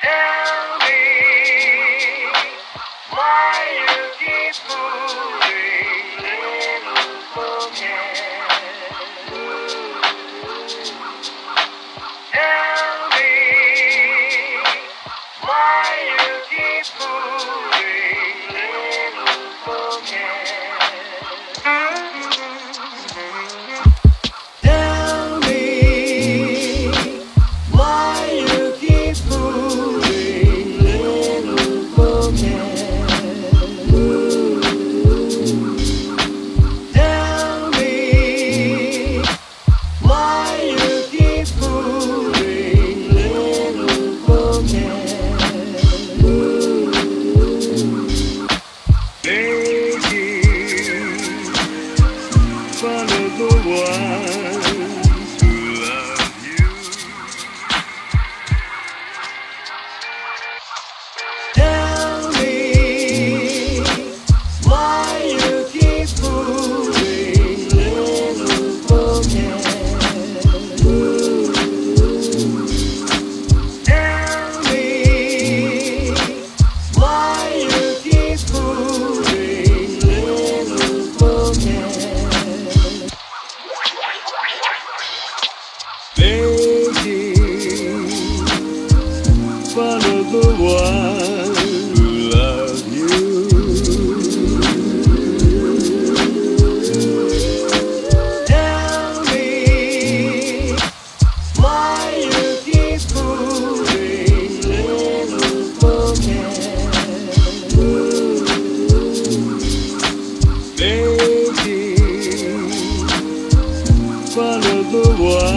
Tell me baby, follow the water.